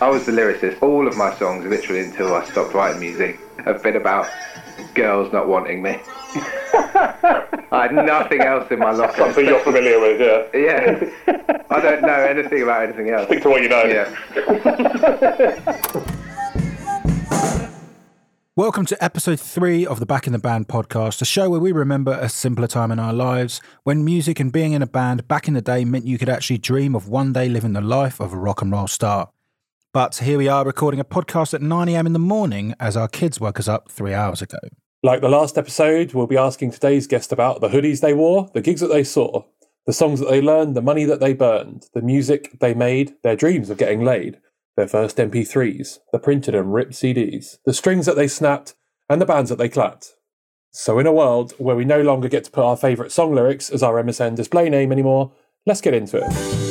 I was the lyricist. All of my songs, literally until I stopped writing music, have been about girls not wanting me. I had nothing else in my locker. Something you're familiar with, yeah. Yeah. I don't know anything about anything else. Stick to what you know. Yeah. Welcome to episode three of the Back in the Band podcast, a show where we remember a simpler time in our lives when music and being in a band back in the day meant you could actually dream of one day living the life of a rock and roll star. But here we are recording a podcast at 9am in the morning as our kids woke us up three hours ago. Like the last episode, we'll be asking today's guest about the hoodies they wore, the gigs that they saw, the songs that they learned, the money that they burned, the music they made, their dreams of getting laid, their first MP3s, the printed and ripped CDs, the strings that they snapped, and the bands that they clapped. So, in a world where we no longer get to put our favourite song lyrics as our MSN display name anymore, let's get into it.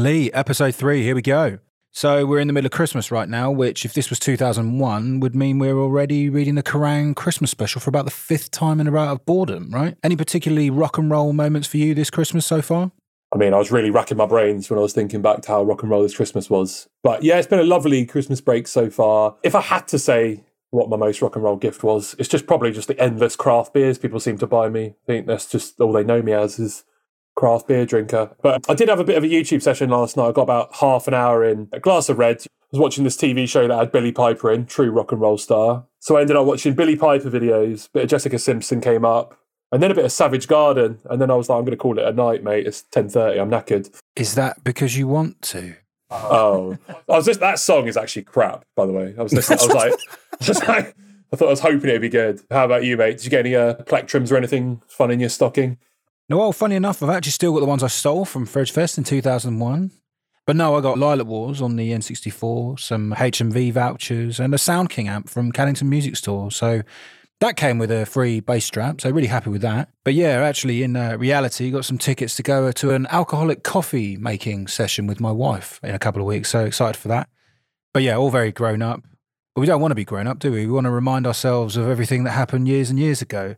Lee, episode three, here we go. So we're in the middle of Christmas right now, which, if this was 2001, would mean we're already reading the Kerrang Christmas special for about the fifth time in a row out of boredom, right? Any particularly rock and roll moments for you this Christmas so far? I mean, I was really racking my brains when I was thinking back to how rock and roll this Christmas was. But yeah, it's been a lovely Christmas break so far. If I had to say what my most rock and roll gift was, it's just probably just the endless craft beers people seem to buy me. I think that's just all they know me as is craft beer drinker. But I did have a bit of a YouTube session last night. I got about half an hour in, a glass of red. I was watching this TV show that had Billie Piper in, true rock and roll star. So I ended up watching Billie Piper videos, a bit of Jessica Simpson came up, and then a bit of Savage Garden. And then I was like, I'm going to call it a night, mate. It's 10.30, I'm knackered. Is that because you want to? Oh, I was just, that song is actually crap, by the way. I was listening, I was like, just like, I thought I was hoping it'd be good. How about you, mate? Did you get any uh, plectrums or anything fun in your stocking? No, well, funny enough, I've actually still got the ones I stole from Fridge Fest in 2001. But no, I got Lylat Wars on the N64, some HMV vouchers, and a Sound King amp from Caddington Music Store. So that came with a free bass strap, so really happy with that. But yeah, actually, in uh, reality, got some tickets to go to an alcoholic coffee making session with my wife in a couple of weeks. So excited for that. But yeah, all very grown up. But we don't want to be grown up, do we? We want to remind ourselves of everything that happened years and years ago.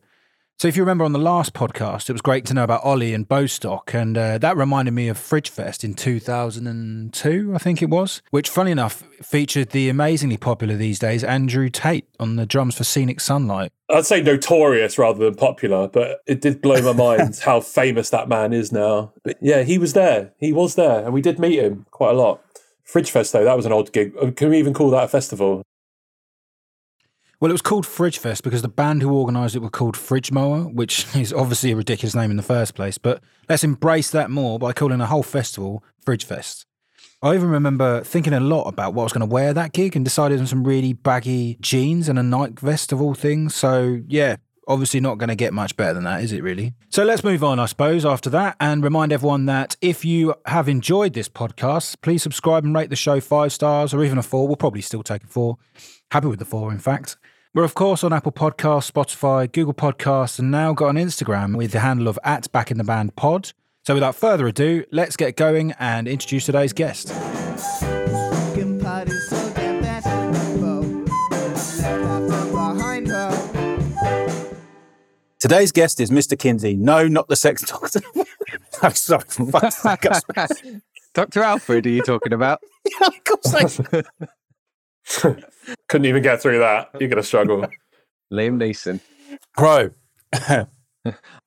So if you remember on the last podcast, it was great to know about Ollie and Bostock, and uh, that reminded me of Fridgefest in 2002, I think it was, which, funny enough, featured the amazingly popular these days Andrew Tate on the drums for Scenic Sunlight. I'd say notorious rather than popular, but it did blow my mind how famous that man is now. But yeah, he was there. He was there, and we did meet him quite a lot. Fridgefest, though, that was an odd gig. Can we even call that a festival? Well, it was called Fridge Fest because the band who organised it were called Fridge Mower, which is obviously a ridiculous name in the first place. But let's embrace that more by calling a whole festival Fridge Fest. I even remember thinking a lot about what I was going to wear that gig and decided on some really baggy jeans and a Nike vest of all things. So, yeah, obviously not going to get much better than that, is it really? So let's move on, I suppose, after that, and remind everyone that if you have enjoyed this podcast, please subscribe and rate the show five stars or even a four. We'll probably still take a four. Happy with the four, in fact. We're, of course, on Apple Podcasts, Spotify, Google Podcasts, and now got an Instagram with the handle of at Back in the Band Pod. So without further ado, let's get going and introduce today's guest. Today's guest is Mr. Kinsey. No, not the sex doctor. I'm sorry. Dr. Alfred, are you talking about? yeah, of course I Couldn't even get through that. You're going to struggle. Liam Neeson. Crow.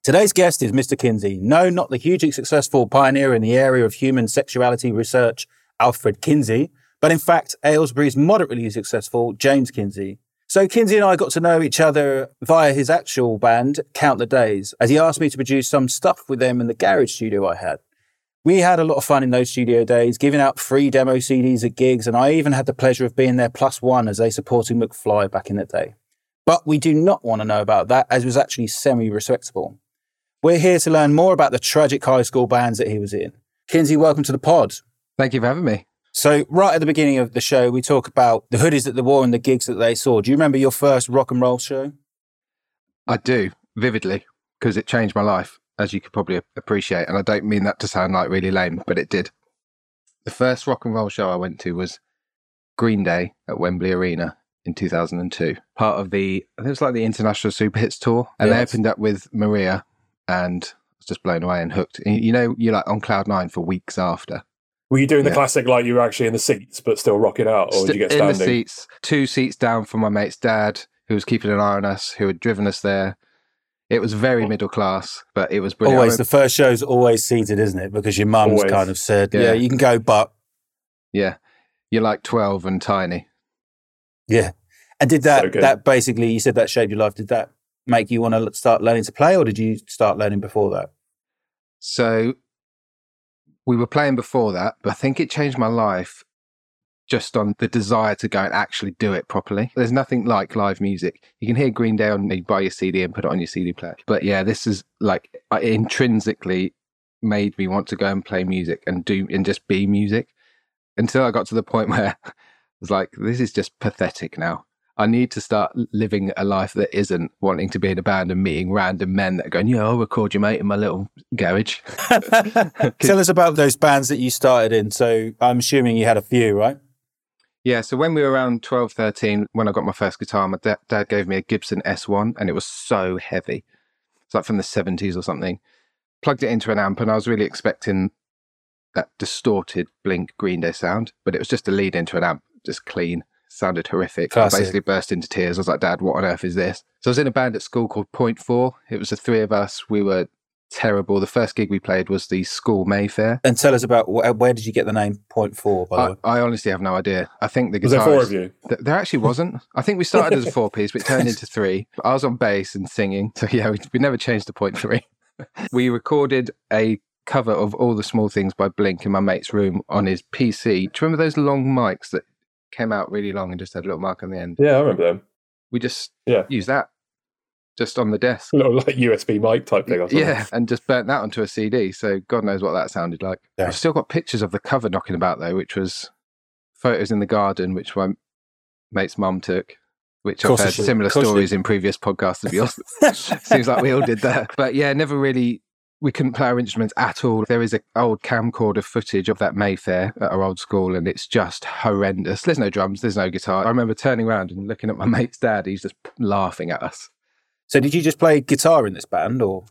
Today's guest is Mr. Kinsey. No, not the hugely successful pioneer in the area of human sexuality research, Alfred Kinsey, but in fact, Aylesbury's moderately successful James Kinsey. So Kinsey and I got to know each other via his actual band, Count the Days, as he asked me to produce some stuff with them in the garage studio I had. We had a lot of fun in those studio days, giving out free demo CDs at gigs, and I even had the pleasure of being there plus one as they supported McFly back in the day. But we do not want to know about that, as it was actually semi respectable. We're here to learn more about the tragic high school bands that he was in. Kinsey, welcome to the pod. Thank you for having me. So, right at the beginning of the show, we talk about the hoodies that they wore and the gigs that they saw. Do you remember your first rock and roll show? I do, vividly, because it changed my life, as you could probably appreciate. And I don't mean that to sound like really lame, but it did. The first rock and roll show I went to was Green Day at Wembley Arena in 2002. Part of the, I think it was like the International Super Hits Tour. And they opened up with Maria and I was just blown away and hooked. And You know, you're like on cloud nine for weeks after. Were you doing the Yeah. classic like you were actually in the seats but still rocking out, or did you get in the seats, two seats down from my mate's dad, who was keeping an eye on us, who had driven us there. It was very middle class, but it was brilliant. Always, the first show's always seated, isn't it? Because your mum's Always. kind of said, Yeah. yeah, you can go, but yeah, you're like 12 and tiny. yeah. And did So that, good. that basically, you said that shaped your life. Did that make you want to start learning to play, or did you start learning before that? So we were playing before that, but I think it changed my life just on the desire to go and actually do it properly. There's nothing like live music. You can hear Green Day on you buy your CD and put it on your CD player. But yeah, this is like uh, intrinsically made me want to go and play music and do and just be music until I got to the point where I was like, this is just pathetic now. I need to start living a life that isn't wanting to be in a band and meeting random men that are going, yeah, I'll record you, mate, in my little garage. Tell us about those bands that you started in. So I'm assuming you had a few, right? Yeah, so when we were around 12, 13, when I got my first guitar, my da- dad gave me a Gibson S1 and it was so heavy. It's like from the 70s or something. Plugged it into an amp and I was really expecting that distorted Blink Green Day sound, but it was just a lead into an amp, just clean. Sounded horrific. Classic. I basically burst into tears. I was like, Dad, what on earth is this? So I was in a band at school called Point Four. It was the three of us. We were terrible. The first gig we played was the school Mayfair. And tell us about wh- where did you get the name Point Four, by the I, way? I honestly have no idea. I think the Was there four of you? Th- There actually wasn't. I think we started as a four piece, but it turned into three. I was on bass and singing. So yeah, we, we never changed to point three. we recorded a cover of All the Small Things by Blink in my mate's room on his PC. Do you remember those long mics that came out really long and just had a little mark on the end? Yeah, I remember them. We just Yeah. used that just on the desk. A little like USB mic type thing. Or something. Yeah, and just burnt that onto a CD. So God knows what that sounded like. Yeah. I've still got pictures of the cover knocking about though, which was photos in the garden, which my mate's mum took. Which I've heard similar stories in previous podcasts of yours. Seems like we all did that. But yeah, never really. We couldn't play our instruments at all. There is an old camcorder footage of that Mayfair at our old school, and it's just horrendous. There's no drums, there's no guitar. I remember turning around and looking at my mate's dad. He's just laughing at us. So did you just play guitar in this band, or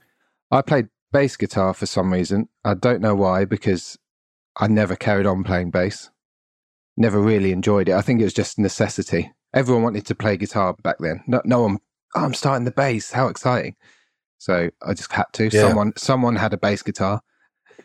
I played bass guitar for some reason. I don't know why, because I never carried on playing bass. Never really enjoyed it. I think it was just necessity. Everyone wanted to play guitar back then. No, no one. Oh, I'm starting the bass. How exciting! So I just had to. Yeah. Someone, someone had a bass guitar.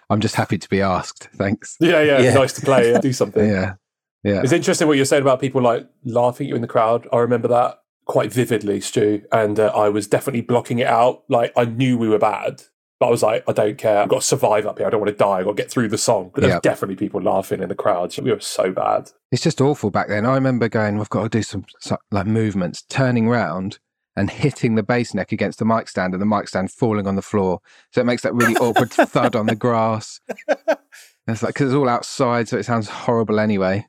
I'm just happy to be asked. Thanks. Yeah, yeah, Yeah. Nice to play. Do something. Yeah, yeah. It's interesting what you're saying about people like laughing at you in the crowd. I remember that quite vividly, Stu, and uh, I was definitely blocking it out. Like I knew we were bad, but I was like, I don't care. I've got to survive up here. I don't want to die. I've got to get through the song. But there's Yeah. definitely people laughing in the crowd. We were so bad. It's just awful back then. I remember going, we've got to do some, some like movements, turning round and hitting the bass neck against the mic stand and the mic stand falling on the floor. So it makes that really awkward thud on the grass. And it's like, because it's all outside, so it sounds horrible anyway.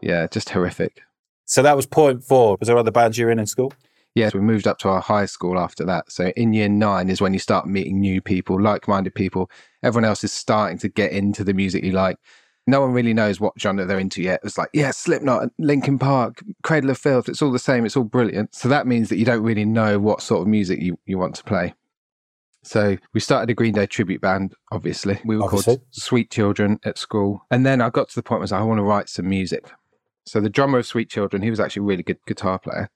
Yeah, just horrific. So that was Point Four? Was there other bands you were in in school? Yes, we moved up to our high school after that. So in year nine is when you start meeting new people, like minded people. Everyone else is starting to get into the music you like. No one really knows what genre they're into yet. It's like, yeah, Slipknot, Linkin Park, Cradle of Filth. It's all the same. It's all brilliant. So that means that you don't really know what sort of music you, you want to play. So we started a Green Day tribute band, obviously. We were Obviously. called Sweet Children at school. And then I got to the point where I was like, I want to write some music. So the drummer of Sweet Children, he was actually a really good guitar player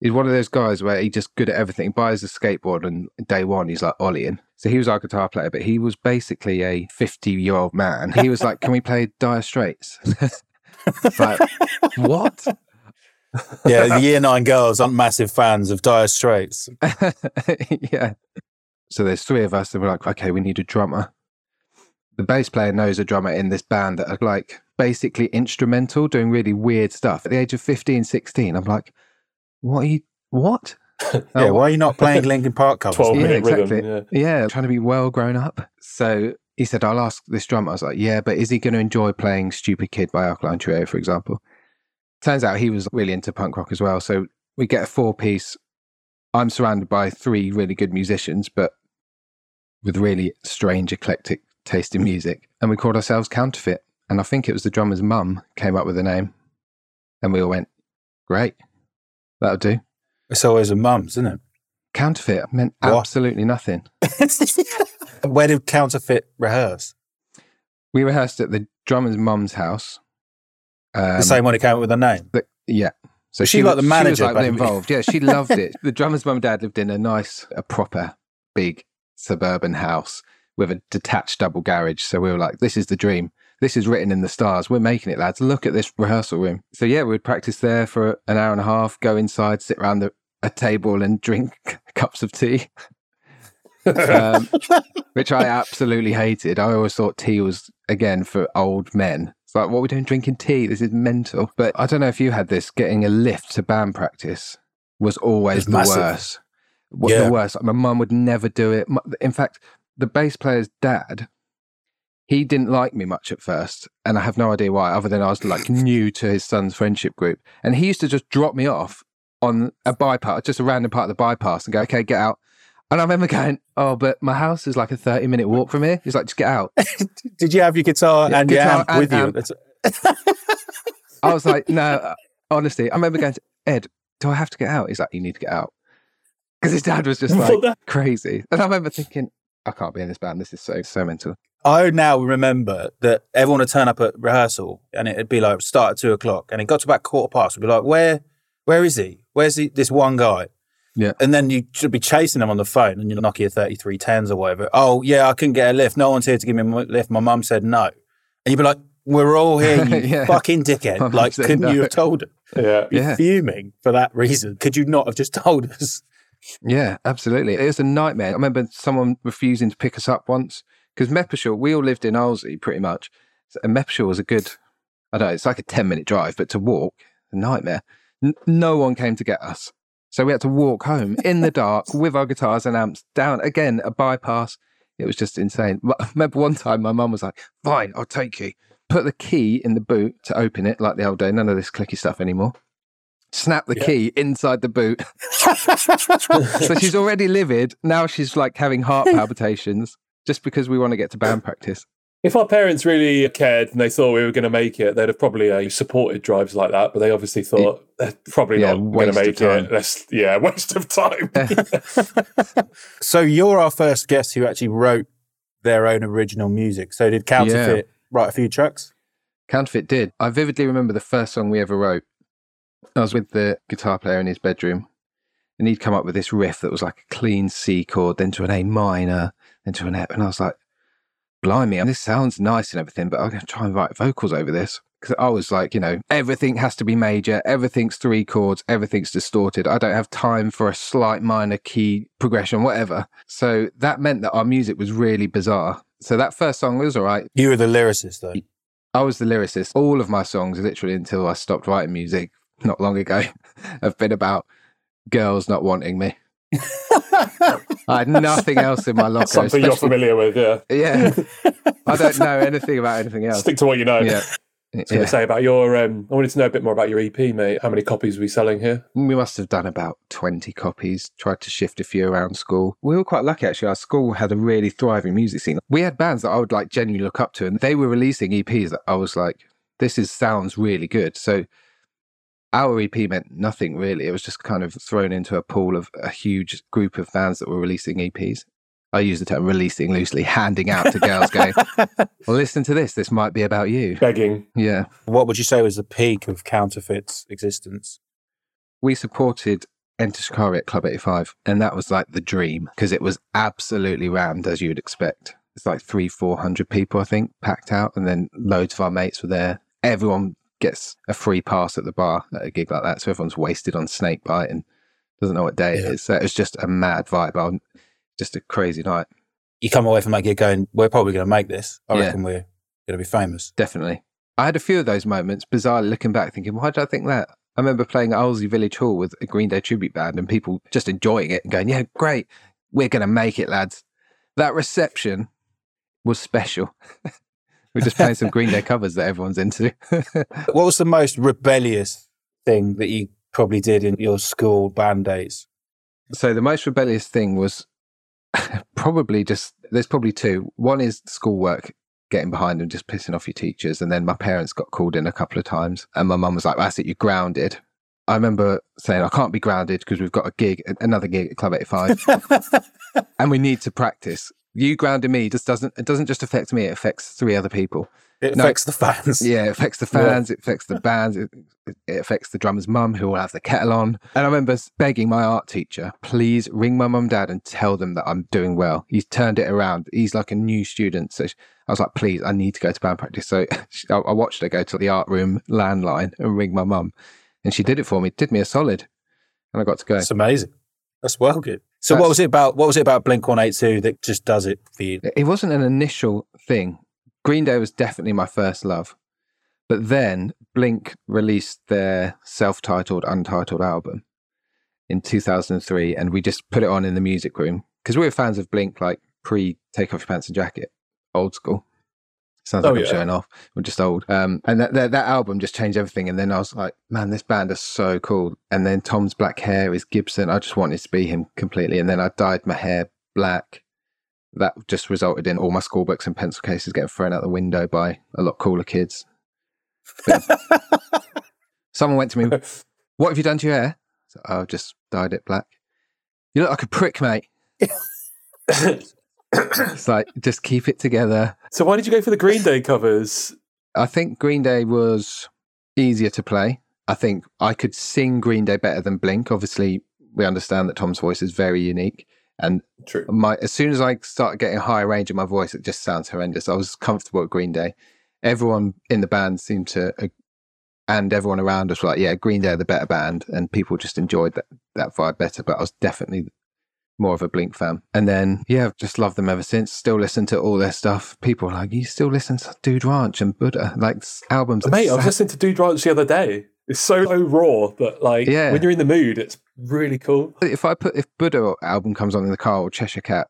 he's one of those guys where he's just good at everything. He buys a skateboard and day one he's like Ollie. ollieing. So he was our guitar player, but he was basically a 50 year old man. He was like, Can we play Dire Straits? Like, what? Yeah, the Year Nine girls aren't massive fans of Dire Straits. yeah. So there's three of us, and we're like, okay, we need a drummer. The bass player knows a drummer in this band that are like basically instrumental, doing really weird stuff. At the age of 15, 16, I'm like, what are you, what? Oh. Yeah, Oh, why are you not playing Linkin Park covers? 12 Yeah, minute exactly. rhythm. Yeah. Yeah, trying to be well grown up. So he said, I'll ask this drummer. I was like, yeah, but is he going to enjoy playing Stupid Kid by Alkaline Trio, for example? Turns out he was really into punk rock as well. So we get a four piece. I'm surrounded by three really good musicians, but with really strange, eclectic taste in music. And we called ourselves Counterfeit. And I think it was the drummer's mum came up with the name. And we all went, great, that'll do. It's always a mum's, isn't it? Counterfeit meant What? absolutely nothing. Where did Counterfeit rehearse? We rehearsed at the drummer's mum's house. Um, the same one who came up with the name. the- yeah. So she like the manager, She was like involved. Yeah, she loved it. The drummer's mum and dad lived in a nice, a proper, big suburban house with a detached double garage. So we were like, "This is the dream. This is written in the stars. We're making it, lads. Look at this rehearsal room." So yeah, we'd practice there for an hour and a half. Go inside, sit around the, a table, and drink cups of tea. um, which I absolutely hated. I always thought tea was again for old men. It's like, what are we doing drinking tea? This is mental. But I don't know if you had this. Getting a lift to band practice was always It's the massive. worst. What Yeah. the worst? My mum would never do it. In fact, the bass player's dad, he didn't like me much at first, and I have no idea why, other than I was like new to his son's friendship group, and he used to just drop me off on a bypass, just a random part of the bypass, and go, "Okay, get out." And I remember going, "Oh, but my house is like a thirty-minute walk from here." He's like, "Just get out." Did you have your guitar Yeah, and your amp and with you? amp. That's- I was like, "No, uh, honestly." I remember going to Ed, "Do I have to get out?" He's like, "You need to get out," because his dad was just like crazy, and I remember thinking, "I can't be in this band. This is so so mental." I now remember that everyone would turn up at rehearsal and it'd be like start at two o'clock and it got to about quarter past. We'd be like, where, where is he? Where's he, this one guy? Yeah. And then you should be chasing him on the phone and you're Nokia 3310s or whatever. Oh, yeah, I couldn't get a lift. No one's here to give me a lift. My mum said no. And you'd be like, we're all here, you Yeah. fucking dickhead. mum Like, said couldn't you have told him? Yeah. Be Yeah. fuming for that reason. Could you not have just told us? Yeah, absolutely. It was a nightmare. I remember someone refusing to pick us up once because Meppershall, we all lived in Arlesey pretty much. And Meppershall was a good, I don't know, it's like a 10 minute drive, but to walk, a nightmare. N- no one came to get us. So we had to walk home in the dark with our guitars and amps down again, a bypass. It was just insane. I remember one time my mum was like, fine, I'll take you. Put the key in the boot to open it like the old day. None of this clicky stuff anymore. Snap the Yeah. key inside the boot. so she's already livid. Now she's like having heart palpitations just because we want to get to band practice. If our parents really cared and they thought we were going to make it, they'd have probably uh, supported drives like that. But they obviously thought they're probably Yeah, not going to waste of make time. it. That's, yeah, waste of time. So you're our first guest who actually wrote their own original music. So did Counterfeit write a few tracks? Counterfeit did. I vividly remember the first song we ever wrote. I was with the guitar player in his bedroom, and he'd come up with this riff that was like a clean C chord, then to an A minor, then to an F. And I was like, blimey, and this sounds nice and everything, but I'm going to try and write vocals over this. Because I was like, you know, everything has to be major, everything's three chords, everything's distorted. I don't have time for a slight minor key progression, whatever. So that meant that our music was really bizarre. So that first song was all right. You were the lyricist, though. I was the lyricist. All of my songs, literally until I stopped writing music not long ago, have been about girls not wanting me. I had nothing else in my locker. Something you're familiar with, yeah. Yeah, I don't know anything about anything else. Stick to what you know. Yeah, I was going to say about your. Um, I wanted to know a bit more about your EP, mate. How many copies were we selling here? We must have done about 20 copies, tried to shift a few around school. We were quite lucky actually. Our school had a really thriving music scene. We had bands that I would like genuinely look up to, and they were releasing EPs that I was like, this is sounds really good. So our EP meant nothing really. It was just kind of thrown into a pool of a huge group of bands that were releasing EPs. I use the term releasing loosely, handing out to girls going, well, listen to this. This might be about you. Begging. Yeah. What would you say was the peak of Counterfeit's existence? we supported Enter Shikari at Club 85, and that was like the dream because it was absolutely rammed as you'd expect. It's like three, four hundred people, I think, packed out, and then loads of our mates were there. Everyone gets a free pass at the bar at a gig like that, so everyone's wasted on snake bite and doesn't know what day it Yeah. is. So it was just a mad vibe, on just a crazy night, You come away from that gig going, we're probably going to make this. I Yeah. reckon we're going to be famous. definitely. I had a few of those moments, bizarrely looking back, thinking, why did I think that? I remember playing at Arlesey Village Hall with a Green Day tribute band and people just enjoying it and going, yeah, great, we're going to make it, lads. That reception was special. we're just playing some Green Day covers that everyone's into. What was the most rebellious thing that you probably did in your school band days? so the most rebellious thing was probably just, there's probably two. One is schoolwork. Getting behind and just pissing off your teachers. And then my parents got called in a couple of times. And my mum was like, That's it, you're grounded. I remember saying, I can't be grounded because we've got a gig, another gig at Club 85, and we need to practice. You grounding me just doesn't it doesn't just affect me, it affects three other people. It No. affects the fans. Yeah, it affects the fans, it affects the bands, it, it affects the drummer's mum who will have the kettle on. And I remember begging my art teacher, please ring my mum dad and tell them that I'm doing well. He's turned it around. He's like a new student. So I was like, please, I need to go to band practice. So I I watched her go to the art room landline and ring my mum. And she did it for me, did me a solid. And I got to go. It's amazing. That's well good. So what was it about? What was it about Blink One Eight Two that just does it for you? It wasn't an initial thing. Green Day was definitely my first love. But then Blink released their self titled, untitled album in 2003, and we just put it on in the music room because we were fans of Blink, like pre Take Off Your Pants and Jacket, old school. Sounds like Oh, I'm yeah. showing off. We're just old. Um, and that, that that album just changed everything. And then I was like, man, this band is so cool. And then Tom's black hair is Gibson. I just wanted to be him completely. And then I dyed my hair black that just resulted in all my school books and pencil cases getting thrown out the window by a lot cooler kids. Someone went to me, What have you done to your hair? So, oh, I've just dyed it black. You look like a prick, mate. It's like, just keep it together. so why did you go for the Green Day covers? I think Green Day was easier to play. I think I could sing Green Day better than Blink. Obviously, we understand that Tom's voice is very unique. And True. my as soon as I started getting a higher range in my voice, it just sounds horrendous. I was comfortable at Green Day. Everyone in the band seemed to, uh, and everyone around us were like, "Yeah, Green Day are the better band," and people just enjoyed that that vibe better. But I was definitely more of a Blink fan. And then, yeah, I've just loved them ever since. Still listen to all their stuff. People are like, "You still listen to Dude Ranch and Buddha, like albums?" Mate, I was listening to Dude Ranch the other day. It's so, so raw, but like Yeah. when you're in the mood, it's really cool. if I put if Buddha album comes on in the car or Cheshire Cat,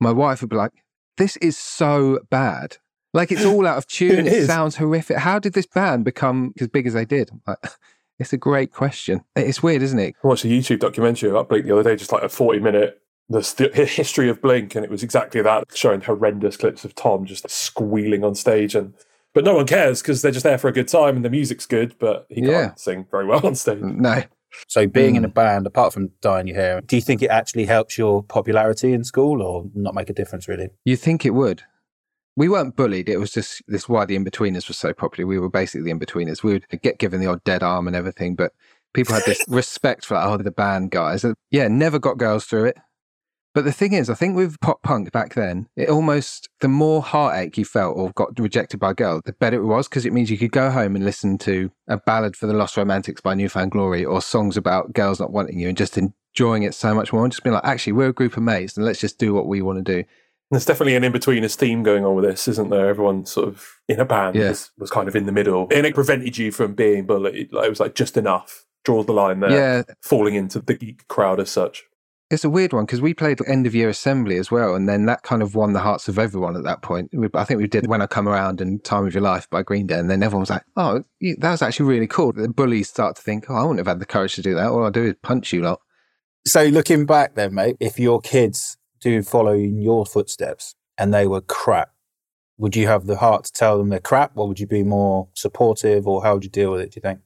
my wife would be like, "This is so bad. Like it's all out of tune. It it sounds horrific. How did this band become as big as they did?" Like, it's a great question. It's weird, isn't it? I watched a YouTube documentary about Blink the other day, just like a 40 minute the history of Blink, and it was exactly that, showing horrendous clips of Tom just squealing on stage. and But no one cares because they're just there for a good time and the music's good, but he can't Yeah. sing very well on stage. No, So being in a Mm. band, apart from dyeing your hair, do you think it actually helps your popularity in school, or not make a difference really? you think it would. We weren't bullied. It was just this why the in betweeners was so popular. We were basically the in betweeners. We would get given the odd dead arm and everything, but people had this respect for, like, oh, the band guys. And, Yeah, never got girls through it. But the thing is, I think with pop punk back then, it almost, the more heartache you felt or got rejected by a girl, the better it was because it means you could go home and listen to a ballad for the Lost Romantics by New Found Glory or songs about girls not wanting you and just enjoying it so much more and just being like, actually, we're a group of mates and let's just do what we want to do. There's definitely an in-betweeners theme going on with this, isn't there? Everyone sort of in a band Yeah. was, was kind of in the middle. And it prevented you from being bullied. Like, it was like just enough. Draws the line there. Yeah, Falling into the geek crowd as such. It's a weird one because we played end of year assembly as well, and then that kind of won the hearts of everyone at that point. We, I think we did "When I Come Around" and "Time of Your Life" by Green Day, and then everyone was like, "Oh, that was actually really cool." The bullies start to think, "Oh, I wouldn't have had the courage to do that. All I do is punch you lot." So looking back, then, mate, if your kids do follow in your footsteps and they were crap, would you have the heart to tell them they're crap, or would you be more supportive, or how would you deal with it? Do you think?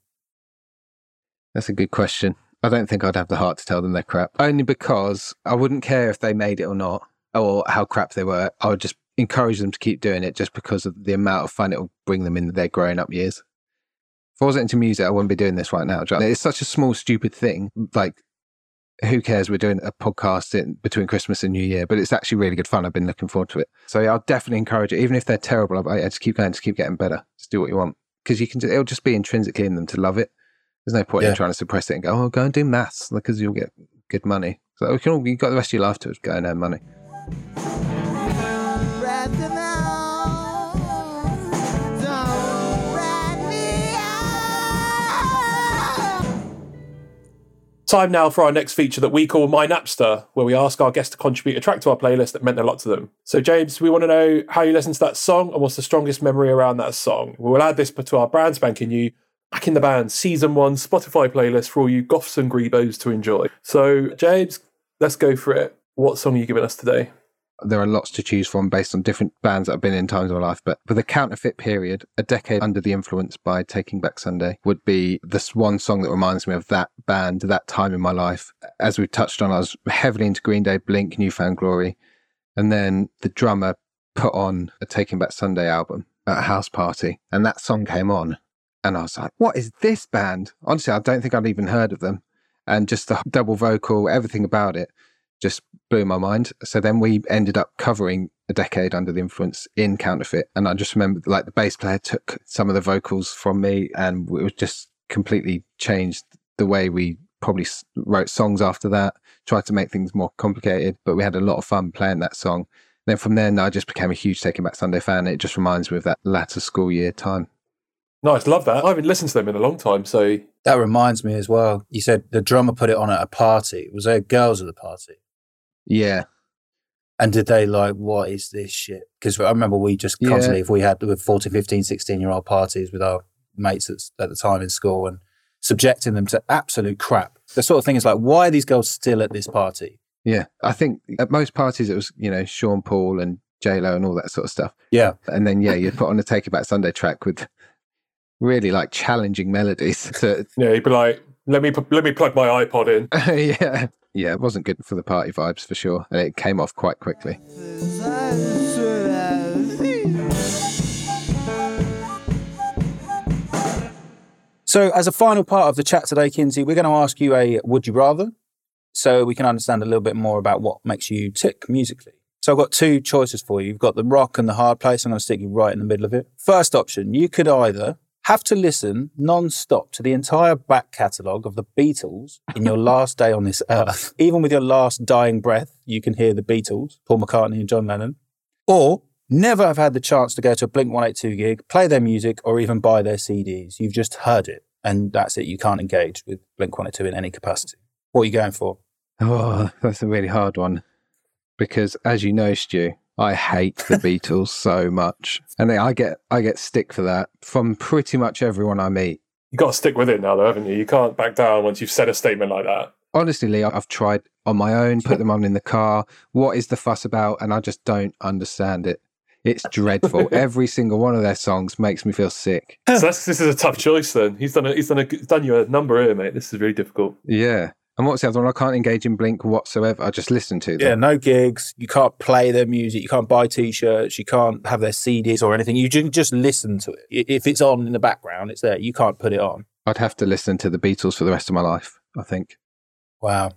That's a good question. I don't think I'd have the heart to tell them they're crap, only because I wouldn't care if they made it or not, or how crap they were. I would just encourage them to keep doing it just because of the amount of fun it will bring them in their growing up years. If I wasn't into music, I wouldn't be doing this right now. It's such a small, stupid thing. Like, who cares? We're doing a podcast in between Christmas and New Year, but it's actually really good fun. I've been looking forward to it. So yeah, I'll definitely encourage it. Even if they're terrible, I'll, yeah, just keep going, just keep getting better. Just do what you want because you can. It'll just be intrinsically in them to love it. There's no point Yeah. in trying to suppress it and go, oh, go and do maths because you'll get good money. So we can all, you've got the rest of your life to go and earn money. Time now for our next feature that we call My Napster, where we ask our guests to contribute a track to our playlist that meant a lot to them. So, James, we want to know how you listened to that song and what's the strongest memory around that song. We will add this to our brand spanking new Back in the Band Season 1 Spotify playlist for all you goths and grebos to enjoy. So, James, let's go for it. What song are you giving us today? There are lots to choose from based on different bands that I've been in times of my life, but for the counterfeit period, A Decade Under the Influence by Taking Back Sunday would be this one song that reminds me of that band, that time in my life. As we've touched on, I was heavily into Green Day, Blink, New Found Glory. And then the drummer put on a Taking Back Sunday album at a house party, and that song came on. And I was like, what is this band? Honestly, I don't think I'd even heard of them. And just the double vocal, everything about it just blew my mind. So then we ended up covering a decade under the influence in Counterfeit. And I just remember like the bass player took some of the vocals from me and it was just completely changed the way we probably wrote songs after that, tried to make things more complicated, but we had a lot of fun playing that song. Then from then, I just became a huge Taking Back Sunday fan. It just reminds me of that latter school year time. Nice, love that. I haven't listened to them in a long time, so That reminds me as well. You said the drummer put it on at a party. Was there girls at the party? Yeah. And did they like, what is this shit? Because I remember we just Yeah. constantly, if we had with 14, 15, 16 year old parties with our mates at, at the time in school and subjecting them to absolute crap. The sort of thing is like, why are these girls still at this party? Yeah. I think at most parties, it was, you know, Sean Paul and J Lo and all that sort of stuff. Yeah. And then, yeah, you'd put on a Taking Back Sunday track with really like challenging melodies. To, yeah, you'd be like, let me let me plug my iPod in. yeah. Yeah. It wasn't good for the party vibes for sure. And it came off quite quickly. So, as a final part of the chat today, Kinsey, we're going to ask you a would you rather so we can understand a little bit more about what makes you tick musically. So, I've got two choices for you. You've got the rock and the hard place. I'm going to stick you right in the middle of it. First option, you could either have to listen non stop to the entire back catalogue of the Beatles in your last day on this earth. Even with your last dying breath, you can hear the Beatles, Paul McCartney and John Lennon. Or never have had the chance to go to a Blink 182 gig, play their music, or even buy their CDs. You've just heard it, and that's it. You can't engage with Blink 182 in any capacity. What are you going for? Oh, that's a really hard one. Because as you know, Stu, I hate the Beatles so much. And I get I get stick for that from pretty much everyone I meet. You got to stick with it now, though, haven't you? You can't back down once you've said a statement like that. Honestly, Lee, I've tried on my own, put them on in the car. What is the fuss about? And I just don't understand it. It's dreadful. Every single one of their songs makes me feel sick. So that's, this is a tough choice. Then he's done a, he's done a, he's done you a number here, mate. This is really difficult. Yeah. And what's the other one? I can't engage in Blink whatsoever. I just listen to them. Yeah, no gigs. You can't play their music. You can't buy T-shirts. You can't have their CDs or anything. You can just listen to it. If it's on in the background, it's there. You can't put it on. I'd have to listen to the Beatles for the rest of my life, I think. Wow.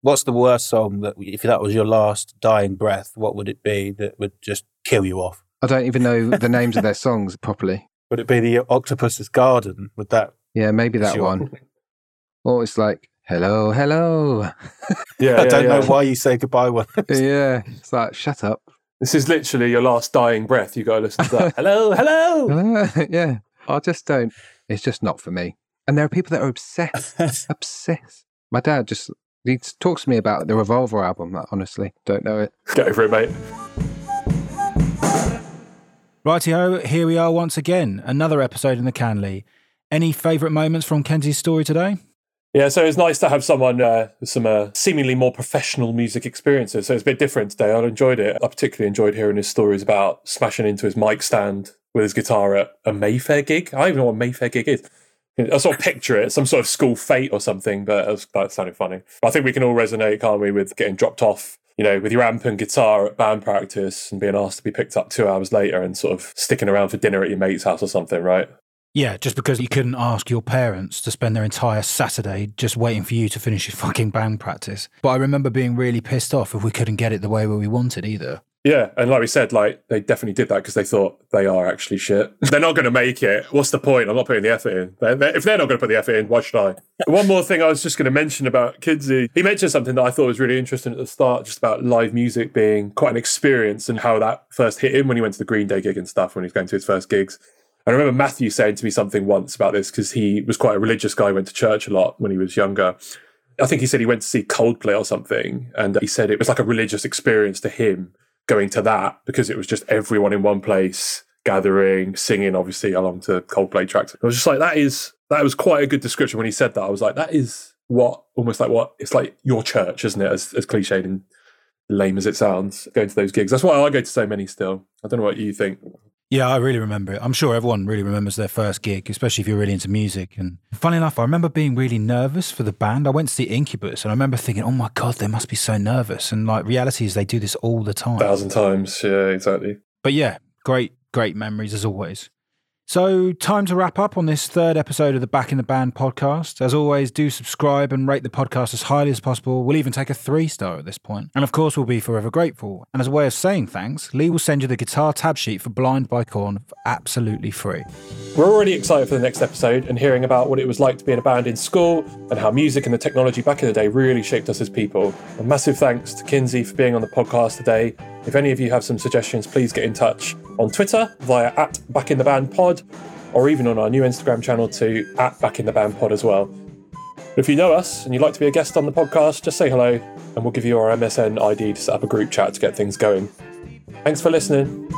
What's the worst song that, if that was your last dying breath, what would it be that would just kill you off? I don't even know the names of their songs properly. Would it be the Octopus's Garden? Would that? Yeah, maybe that Sure. one. Or it's like, hello, hello. Yeah, I yeah, don't yeah. know why you say goodbye when. yeah. It's like, shut up. This is literally your last dying breath. You got to listen to that. hello, hello. yeah. I just don't. It's just not for me. And there are people that are obsessed. obsessed. My dad just he talks to me about the Revolver album. I honestly don't know it. Get over it, mate. Rightio, here we are once again. Another episode in the Canley. Any favourite moments from Kinsey's story today? Yeah, so it's nice to have someone uh, with some uh, seemingly more professional music experiences. So it's a bit different today. I enjoyed it. I particularly enjoyed hearing his stories about smashing into his mic stand with his guitar at a Mayfair gig. I don't even know what a Mayfair gig is. I sort of picture it, some sort of school fete or something, but was, that sounded funny. I think we can all resonate, can't we, with getting dropped off, you know, with your amp and guitar at band practice and being asked to be picked up two hours later and sort of sticking around for dinner at your mate's house or something, right? Yeah, just because you couldn't ask your parents to spend their entire Saturday just waiting for you to finish your fucking band practice. But I remember being really pissed off if we couldn't get it the way we wanted either. Yeah, and like we said, like they definitely did that because they thought they are actually shit. they're not going to make it. What's the point? I'm not putting the effort in. They're, they're- if they're not going to put the effort in, why should I? One more thing I was just going to mention about Kinsey. He mentioned something that I thought was really interesting at the start, just about live music being quite an experience and how that first hit him when he went to the Green Day gig and stuff when he was going to his first gigs. I remember Matthew saying to me something once about this because he was quite a religious guy, went to church a lot when he was younger. I think he said he went to see Coldplay or something, and he said it was like a religious experience to him going to that because it was just everyone in one place gathering, singing, obviously along to Coldplay tracks. I was just like, that is that was quite a good description when he said that. I was like, that is what almost like what it's like your church, isn't it? As as cliched and lame as it sounds, going to those gigs. That's why I go to so many still. I don't know what you think. Yeah, I really remember it. I'm sure everyone really remembers their first gig, especially if you're really into music. And funny enough, I remember being really nervous for the band. I went to see Incubus and I remember thinking, oh my God, they must be so nervous. And like, reality is they do this all the time. A thousand times. Yeah, exactly. But yeah, great, great memories as always. So, time to wrap up on this third episode of the Back in the Band podcast. As always, do subscribe and rate the podcast as highly as possible. We'll even take a three star at this point. And of course, we'll be forever grateful. And as a way of saying thanks, Lee will send you the guitar tab sheet for Blind by Korn for absolutely free. We're already excited for the next episode and hearing about what it was like to be in a band in school and how music and the technology back in the day really shaped us as people. A massive thanks to Kinsey for being on the podcast today. If any of you have some suggestions, please get in touch on Twitter via at Back in the Band Pod, or even on our new Instagram channel to at Back in the Band Pod as well. If you know us and you'd like to be a guest on the podcast, just say hello and we'll give you our MSN ID to set up a group chat to get things going. Thanks for listening.